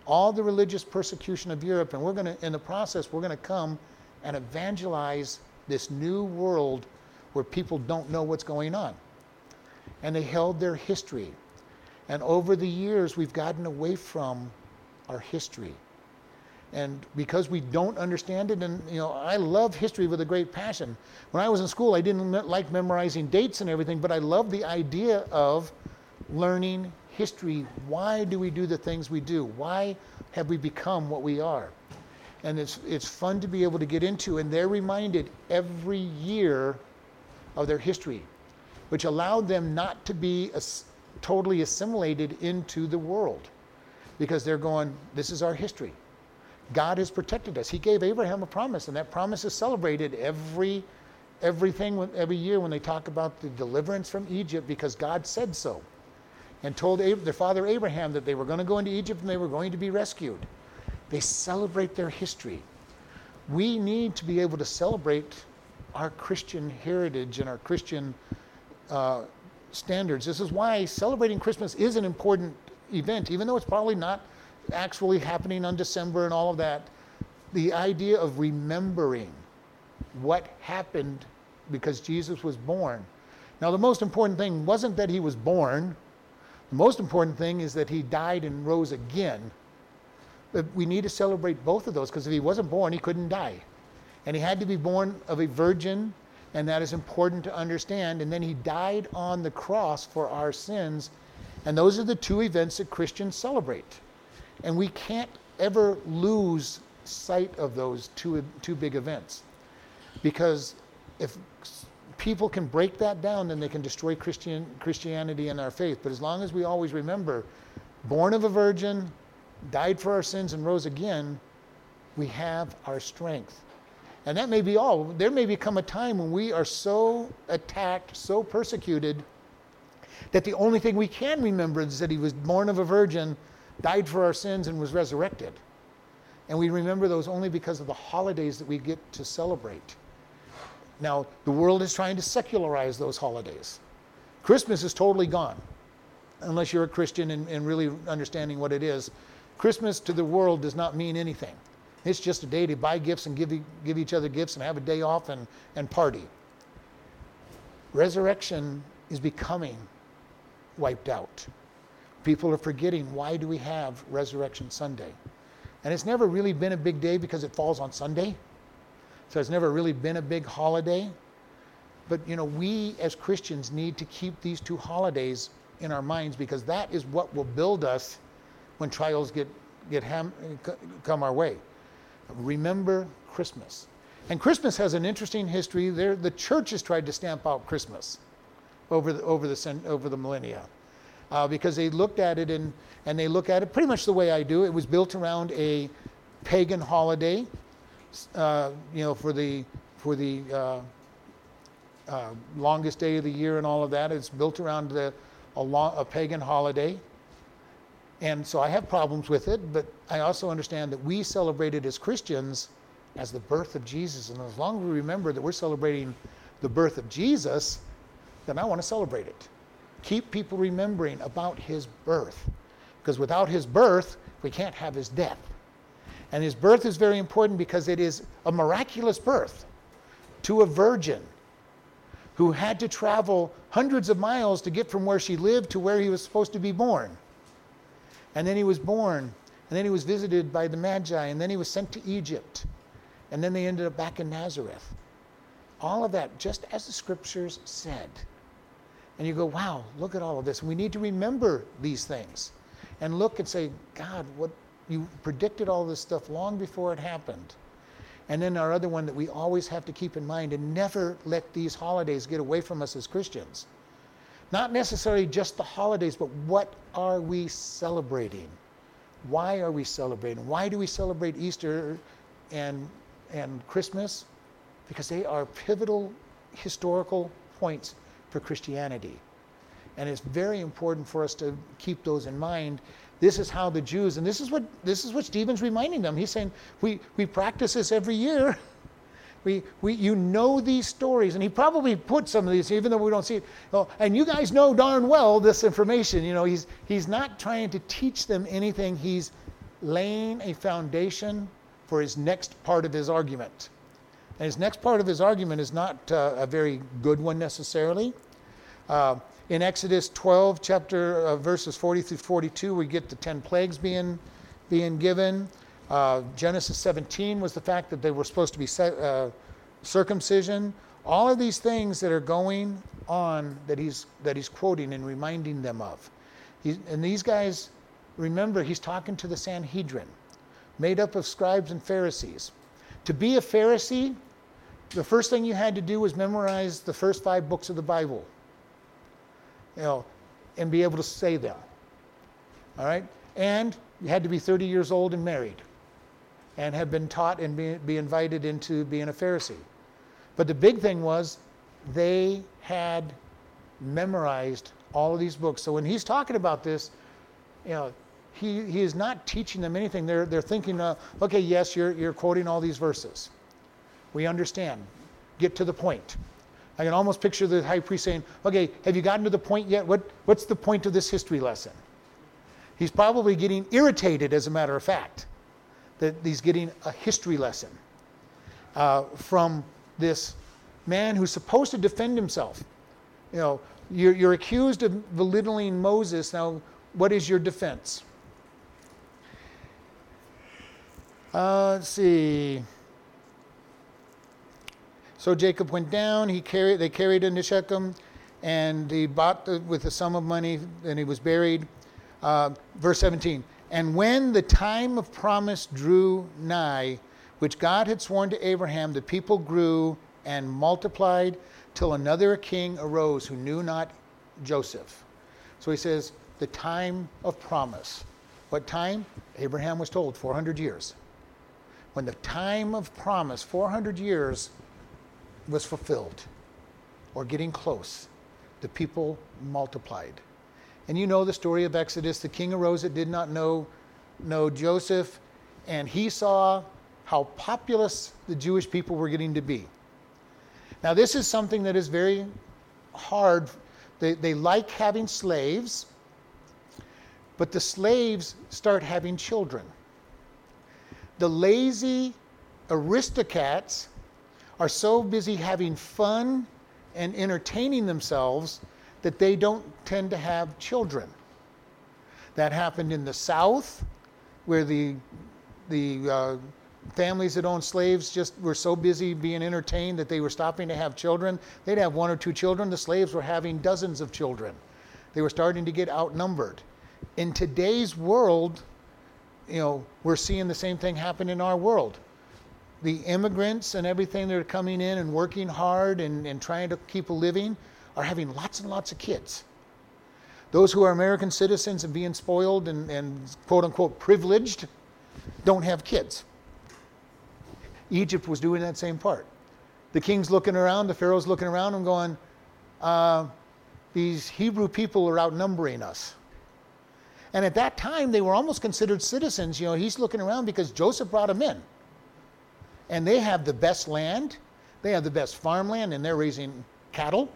Speaker 1: all the religious persecution of Europe, and we're going to, in the process, we're going to come and evangelize this new world where people don't know what's going on. And they held their history. And over the years, we've gotten away from our history. And because we don't understand it, and you know, I love history with a great passion. When I was in school, I didn't like memorizing dates and everything, but I love the idea of learning history. Why do we do the things we do? Why have we become what we are? And it's, it's fun to be able to get into. And they're reminded every year of their history, which allowed them not to be as, totally assimilated into the world because they're going, This is our history. God has protected us. He gave Abraham a promise, and that promise is celebrated every everything every year when they talk about the deliverance from Egypt because God said so and told their father Abraham that they were going to go into Egypt and they were going to be rescued. They celebrate their history. We need to be able to celebrate our Christian heritage and our Christian uh, standards. This is why celebrating Christmas is an important event, even though it's probably not actually happening on December and all of that. The idea of remembering what happened because Jesus was born. Now, the most important thing wasn't that he was born, the most important thing is that he died and rose again but we need to celebrate both of those because if he wasn't born, he couldn't die. And he had to be born of a virgin, and that is important to understand. And then he died on the cross for our sins. And those are the two events that Christians celebrate. And we can't ever lose sight of those two, two big events. Because if people can break that down, then they can destroy Christian, Christianity and our faith. But as long as we always remember, born of a virgin, died for our sins and rose again, we have our strength. And that may be all. There may become a time when we are so attacked, so persecuted, that the only thing we can remember is that he was born of a virgin, died for our sins, and was resurrected. And we remember those only because of the holidays that we get to celebrate. Now, the world is trying to secularize those holidays. Christmas is totally gone, unless you're a Christian and, and really understanding what it is. Christmas to the world does not mean anything. It's just a day to buy gifts and give, give each other gifts and have a day off and, and party. Resurrection is becoming wiped out. People are forgetting why do we have Resurrection Sunday? And it's never really been a big day because it falls on Sunday. So it's never really been a big holiday. But you know, we as Christians need to keep these two holidays in our minds because that is what will build us when trials get, get ham, come our way. Remember Christmas. And Christmas has an interesting history. There, the church has tried to stamp out Christmas over the, over the, over the millennia uh, because they looked at it and, and they look at it pretty much the way I do. It was built around a pagan holiday, uh, you know, for the, for the uh, uh longest day of the year and all of that. It's built around the, a, a pagan holiday. And so I have problems with it, but I also understand that we celebrate it as Christians as the birth of Jesus. And as long as we remember that we're celebrating the birth of Jesus, then I want to celebrate it. Keep people remembering about his birth. Because without his birth, we can't have his death. And his birth is very important because it is a miraculous birth to a virgin who had to travel hundreds of miles to get from where she lived to where he was supposed to be born. And then he was born, and then he was visited by the Magi, and then he was sent to Egypt. And then they ended up back in Nazareth. All of that, just as the scriptures said. And you go, wow, look at all of this. We need to remember these things and look and say, God, what you predicted all this stuff long before it happened. And then our other one that we always have to keep in mind and never let these holidays get away from us as Christians. Not necessarily just the holidays, but what are we celebrating? Why are we celebrating? Why do we celebrate Easter and, and Christmas? Because they are pivotal historical points for Christianity. And it's very important for us to keep those in mind. This is how the Jews, and this is what this is what Stephen's reminding them. He's saying, we, we practice this every year. We, we, you know these stories, and he probably put some of these, even though we don't see it. Oh, and you guys know darn well this information. You know, he's, he's not trying to teach them anything. He's laying a foundation for his next part of his argument. And his next part of his argument is not uh, a very good one necessarily. Uh, in Exodus 12, chapter uh, verses 40 through 42, we get the 10 plagues being, being given. Uh, Genesis 17 was the fact that they were supposed to be uh, circumcision. All of these things that are going on that he's, that he's quoting and reminding them of. He, and these guys, remember, he's talking to the Sanhedrin, made up of scribes and Pharisees. To be a Pharisee, the first thing you had to do was memorize the first five books of the Bible, you know, and be able to say them. All right? And you had to be 30 years old and married and have been taught and be, be invited into being a Pharisee. But the big thing was they had memorized all of these books. So when he's talking about this, you know, he, he is not teaching them anything. They're, they're thinking, uh, okay, yes, you're, you're quoting all these verses. We understand. Get to the point. I can almost picture the high priest saying, okay, have you gotten to the point yet? What, what's the point of this history lesson? He's probably getting irritated, as a matter of fact that he's getting a history lesson uh, from this man who's supposed to defend himself. You know, you're, you're accused of belittling Moses. Now, what is your defense? Uh, let's see. So Jacob went down. He carried. They carried into Shechem, and he bought the, with a sum of money. And he was buried. Uh, verse 17. And when the time of promise drew nigh, which God had sworn to Abraham, the people grew and multiplied till another king arose who knew not Joseph. So he says, the time of promise. What time? Abraham was told 400 years. When the time of promise, 400 years, was fulfilled or getting close, the people multiplied. And you know the story of Exodus. The king arose that did not know, know Joseph, and he saw how populous the Jewish people were getting to be. Now, this is something that is very hard. They, they like having slaves, but the slaves start having children. The lazy aristocrats are so busy having fun and entertaining themselves that they don't tend to have children. That happened in the South, where the, the uh, families that owned slaves just were so busy being entertained that they were stopping to have children. They'd have one or two children. The slaves were having dozens of children. They were starting to get outnumbered. In today's world, you know, we're seeing the same thing happen in our world. The immigrants and everything that are coming in and working hard and, and trying to keep a living are having lots and lots of kids. Those who are American citizens and being spoiled and, and quote unquote privileged don't have kids. Egypt was doing that same part. The king's looking around, the Pharaoh's looking around and going, uh, These Hebrew people are outnumbering us. And at that time, they were almost considered citizens. You know, he's looking around because Joseph brought them in. And they have the best land, they have the best farmland, and they're raising cattle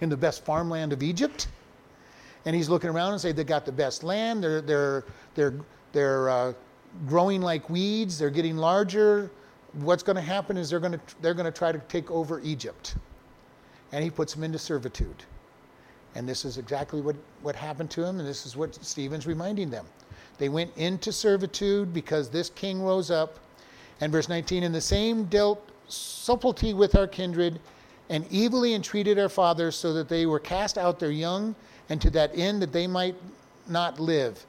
Speaker 1: in the best farmland of Egypt. And he's looking around and say they got the best land. They're they're they're they're uh, growing like weeds. They're getting larger what's going to happen is they're going to they're going to try to take over Egypt, and he puts them into servitude. And this is exactly what, what happened to him, and this is what Stephen's reminding them. They went into servitude because this king rose up. And verse 19, and the same dealt subtlety with our kindred, and evilly entreated our fathers, so that they were cast out their young, and to that end that they might not live.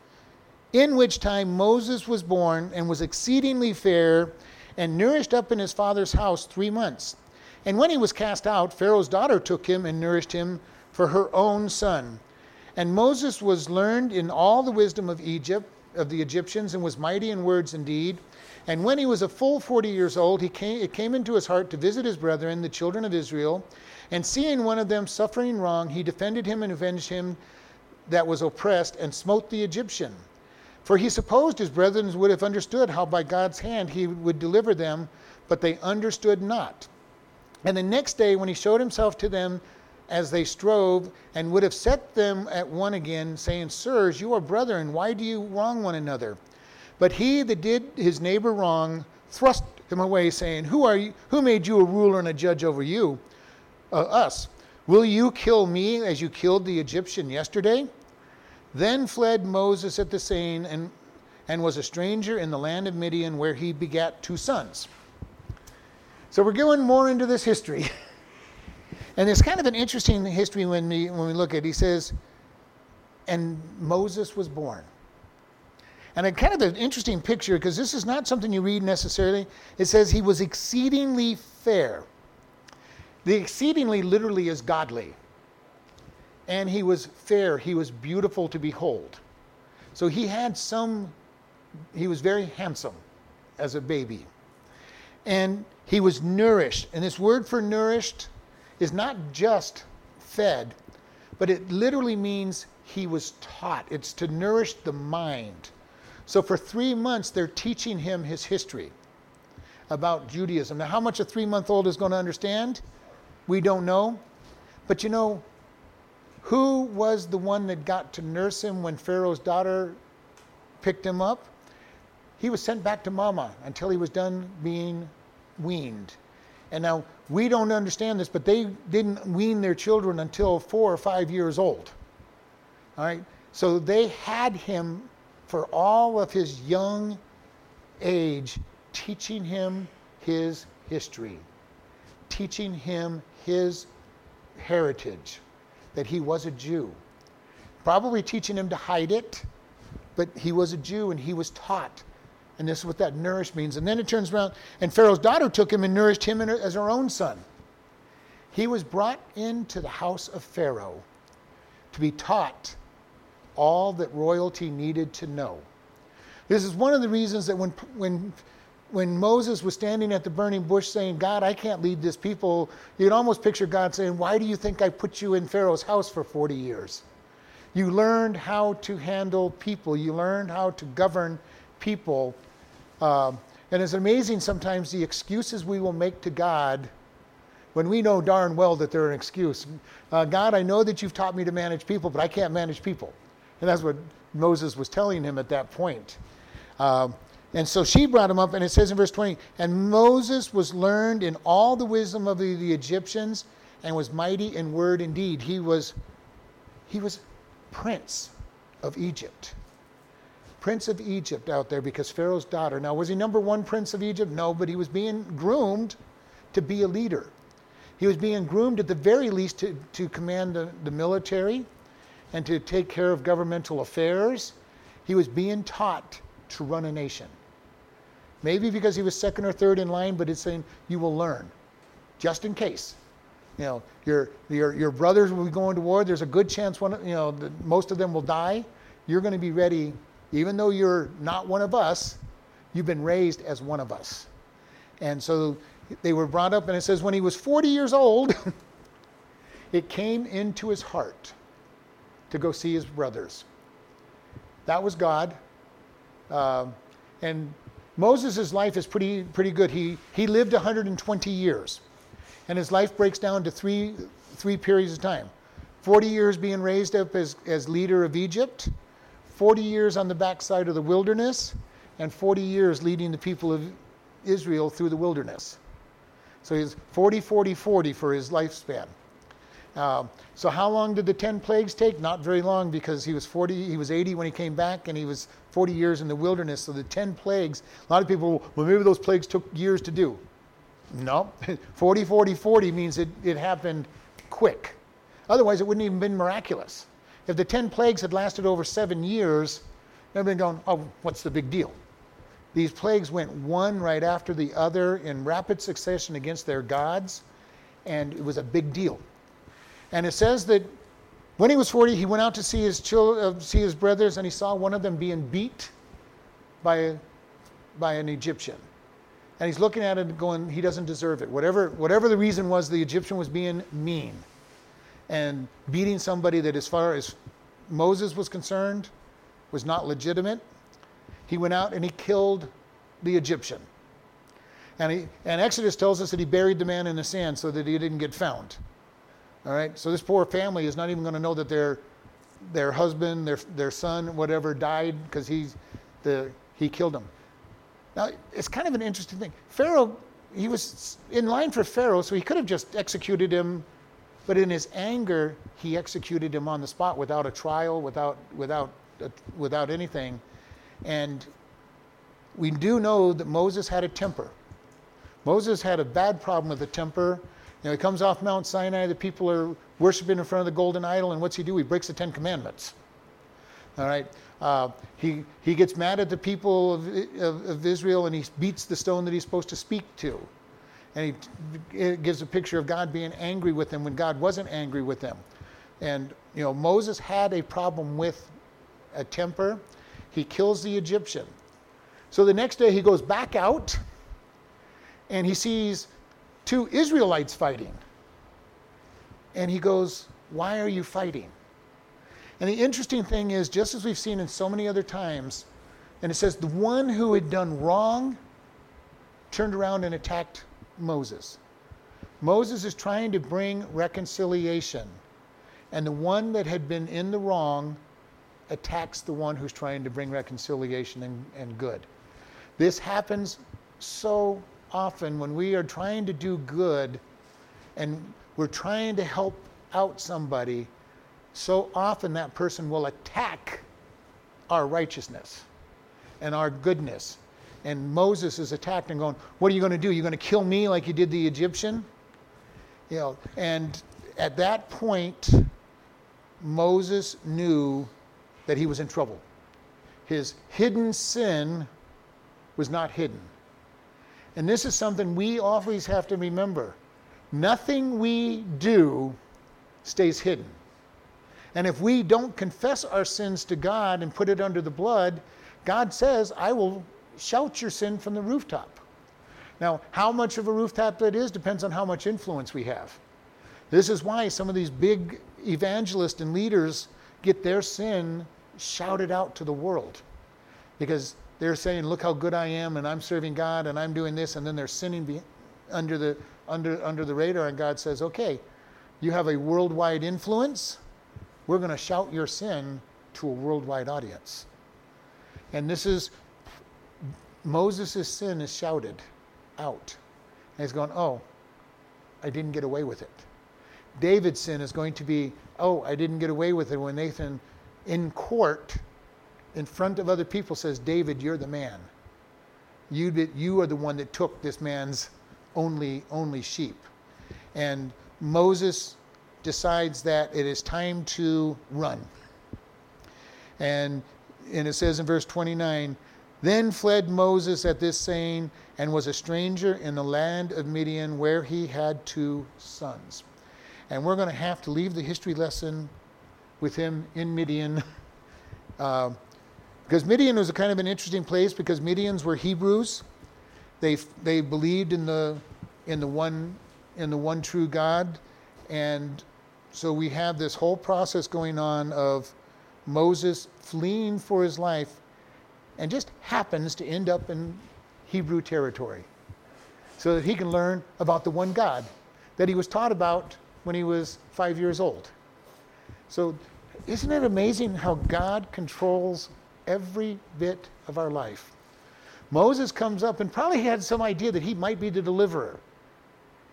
Speaker 1: In which time Moses was born, and was exceedingly fair, and nourished up in his father's house three months. And when he was cast out, Pharaoh's daughter took him and nourished him for her own son. And Moses was learned in all the wisdom of Egypt, of the Egyptians, and was mighty in words and deed. And when he was a full forty years old, he came, it came into his heart to visit his brethren, the children of Israel. And seeing one of them suffering wrong, he defended him and avenged him that was oppressed, and smote the Egyptian. For he supposed his brethren would have understood how by God's hand he would deliver them, but they understood not. And the next day, when he showed himself to them as they strove, and would have set them at one again, saying, Sirs, you are brethren, why do you wrong one another? But he that did his neighbor wrong thrust him away, saying, Who are you? Who made you a ruler and a judge over you? Uh, us. Will you kill me as you killed the Egyptian yesterday? Then fled Moses at the saying and, and was a stranger in the land of Midian where he begat two sons. So we're going more into this history. and it's kind of an interesting history when we, when we look at it. He says, and Moses was born. And a kind of an interesting picture because this is not something you read necessarily. It says he was exceedingly fair. The exceedingly literally is godly and he was fair, he was beautiful to behold. So he had some, he was very handsome as a baby. And he was nourished. And this word for nourished is not just fed, but it literally means he was taught. It's to nourish the mind. So for three months, they're teaching him his history about Judaism. Now, how much a three month old is going to understand, we don't know. But you know, who was the one that got to nurse him when Pharaoh's daughter picked him up? He was sent back to mama until he was done being weaned. And now we don't understand this, but they didn't wean their children until four or five years old. All right? So they had him for all of his young age, teaching him his history, teaching him his heritage that he was a Jew. Probably teaching him to hide it, but he was a Jew and he was taught. And this is what that nourished means. And then it turns around, and Pharaoh's daughter took him and nourished him as her own son. He was brought into the house of Pharaoh to be taught all that royalty needed to know. This is one of the reasons that when, when when Moses was standing at the burning bush saying, God, I can't lead this people, you would almost picture God saying, Why do you think I put you in Pharaoh's house for 40 years? You learned how to handle people, you learned how to govern people Um, and it's amazing sometimes the excuses we will make to God when we know darn well that they're an excuse. Uh, God, I know that you've taught me to manage people, but I can't manage people. And that's what Moses was telling him at that point. Um, and so she brought him up, and it says in verse 20, and Moses was learned in all the wisdom of the, the Egyptians and was mighty in word and deed. He was, he was prince of Egypt. Prince of Egypt out there because Pharaoh's daughter. Now, was he number one prince of Egypt? No, but he was being groomed to be a leader. He was being groomed at the very least to, to command the, the military and to take care of governmental affairs. He was being taught to run a nation. Maybe because he was second or third in line, but it's saying you will learn, just in case. You know, your, your, your brothers will be going to war. There's a good chance one, you know, most of them will die. You're going to be ready, even though you're not one of us. You've been raised as one of us, and so they were brought up. And it says when he was 40 years old, it came into his heart to go see his brothers. That was God. Uh, and Moses' life is pretty, pretty good. He, he lived 120 years, and his life breaks down to three, three periods of time 40 years being raised up as, as leader of Egypt, 40 years on the backside of the wilderness, and 40 years leading the people of Israel through the wilderness. So he's 40, 40, 40 for his lifespan. Uh, so how long did the 10 plagues take? Not very long because he was 40, he was 80 when he came back and he was 40 years in the wilderness. So the 10 plagues, a lot of people, well, maybe those plagues took years to do. No, 40, 40, 40 means it, it happened quick. Otherwise, it wouldn't even been miraculous. If the 10 plagues had lasted over seven years, they'd been going, oh, what's the big deal? These plagues went one right after the other in rapid succession against their gods, and it was a big deal. And it says that when he was 40, he went out to see his, children, uh, see his brothers, and he saw one of them being beat by, by an Egyptian. And he's looking at it going, he doesn't deserve it. Whatever, whatever the reason was, the Egyptian was being mean and beating somebody that, as far as Moses was concerned, was not legitimate. He went out and he killed the Egyptian. And, he, and Exodus tells us that he buried the man in the sand so that he didn't get found. All right, so this poor family is not even going to know that their their husband, their their son, whatever, died because he's the he killed him. Now it's kind of an interesting thing. Pharaoh, he was in line for Pharaoh, so he could have just executed him, but in his anger, he executed him on the spot without a trial, without without uh, without anything, and we do know that Moses had a temper. Moses had a bad problem with the temper know, he comes off Mount Sinai, the people are worshiping in front of the golden idol, and what's he do? He breaks the Ten Commandments. All right. Uh, he, he gets mad at the people of, of, of, Israel and he beats the stone that he's supposed to speak to. And he gives a picture of God being angry with them when God wasn't angry with them. And, you know, Moses had a problem with a temper. He kills the Egyptian. So the next day he goes back out and he sees two Israelites fighting. And he goes, Why are you fighting? And the interesting thing is, just as we've seen in so many other times, and it says, the one who had done wrong turned around and attacked Moses. Moses is trying to bring reconciliation, and the one that had been in the wrong attacks the one who's trying to bring reconciliation and, and good. This happens so often when we are trying to do good and we're trying to help out somebody, so often that person will attack our righteousness and our goodness. And Moses is attacked and going, What are you going to do? You're going to kill me like you did the Egyptian? You know, and at that point, Moses knew that he was in trouble. His hidden sin was not hidden. And this is something we always have to remember. Nothing we do stays hidden. And if we don't confess our sins to God and put it under the blood, God says, I will shout your sin from the rooftop. Now, how much of a rooftop that is depends on how much influence we have. This is why some of these big evangelists and leaders get their sin shouted out to the world because they're saying, "Look how good I am, and I'm serving God, and I'm doing this," and then they're sinning be- under the under under the radar, and God says, "Okay, you have a worldwide influence. We're going to shout your sin to a worldwide audience." And this is Moses' sin is shouted out. And he's going, Oh, I didn't get away with it. David's sin is going to be, Oh, I didn't get away with it when Nathan in court in front of other people says, David, you're the man. You, did, you are the one that took this man's only, only sheep. And Moses decides that it is time to run. And, and it says in verse 29 Then fled Moses at this saying, and was a stranger in the land of Midian, where he had two sons. And we're going to have to leave the history lesson with him in Midian. Uh, because Midian was a kind of an interesting place because Midians were Hebrews. They, they believed in the, in, the one, in the one true God. And so we have this whole process going on of Moses fleeing for his life and just happens to end up in Hebrew territory so that he can learn about the one God that he was taught about when he was five years old. So, isn't it amazing how God controls every bit of our life. Moses comes up and probably had some idea that he might be the deliverer.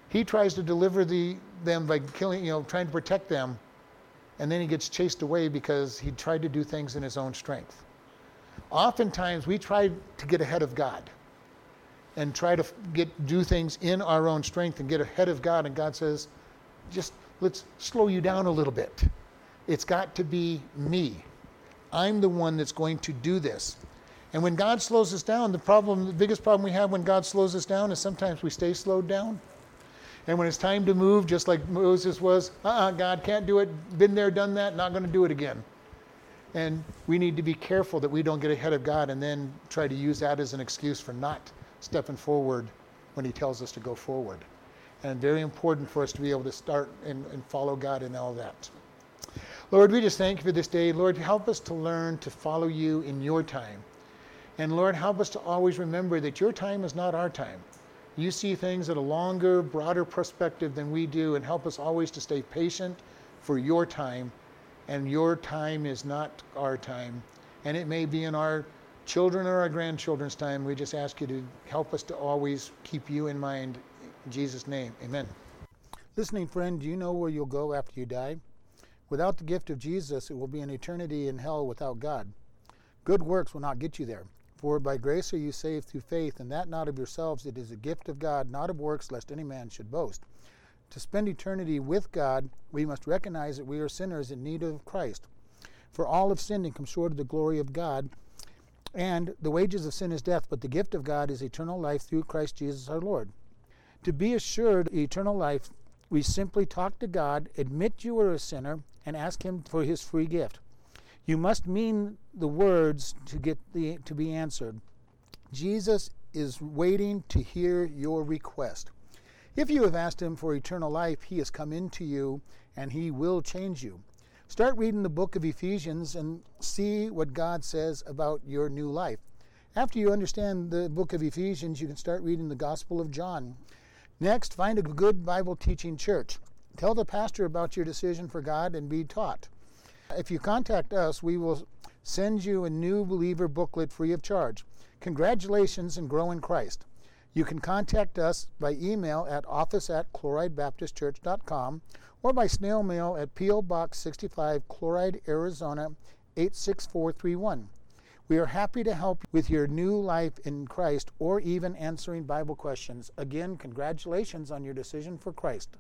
Speaker 1: He tries to deliver the, them by killing, you know, trying to protect them, and then he gets chased away because he tried to do things in his own strength. Oftentimes, we try to get ahead of God and try to get do things in our own strength and get ahead of God, and God says, just let's slow you down a little bit. It's got to be me. I'm the one that's going to do this. And when God slows us down, the problem, the biggest problem we have when God slows us down is sometimes we stay slowed down. And when it's time to move, just like Moses was, uh uh-uh, God can't do it, been there, done that, not going to do it again. And we need to be careful that we don't get ahead of God and then try to use that as an excuse for not stepping forward when He tells us to go forward. And very important for us to be able to start and, and follow God in all that. Lord, we just thank you for this day. Lord, help us to learn to follow you in your time. And Lord, help us to always remember that your time is not our time. You see things at a longer, broader perspective than we do, and help us always to stay patient for your time. And your time is not our time. And it may be in our children or our grandchildren's time. We just ask you to help us to always keep you in mind. In Jesus' name, amen. Listening friend, do you know where you'll go after you die? Without the gift of Jesus, it will be an eternity in hell without God. Good works will not get you there. For by grace are you saved through faith, and that not of yourselves, it is a gift of God, not of works, lest any man should boast. To spend eternity with God, we must recognize that we are sinners in need of Christ. For all have sinned and come short of the glory of God, and the wages of sin is death, but the gift of God is eternal life through Christ Jesus our Lord. To be assured eternal life, we simply talk to God, admit you are a sinner, and ask Him for His free gift. You must mean the words to get the to be answered. Jesus is waiting to hear your request. If you have asked Him for eternal life, He has come into you and He will change you. Start reading the book of Ephesians and see what God says about your new life. After you understand the book of Ephesians, you can start reading the Gospel of John. Next, find a good Bible teaching church. Tell the pastor about your decision for God and be taught. If you contact us, we will send you a new believer booklet free of charge. Congratulations and grow in Christ. You can contact us by email at office at chloridebaptistchurch.com or by snail mail at P.O. Box 65, Chloride, Arizona 86431. We are happy to help with your new life in Christ or even answering Bible questions. Again, congratulations on your decision for Christ.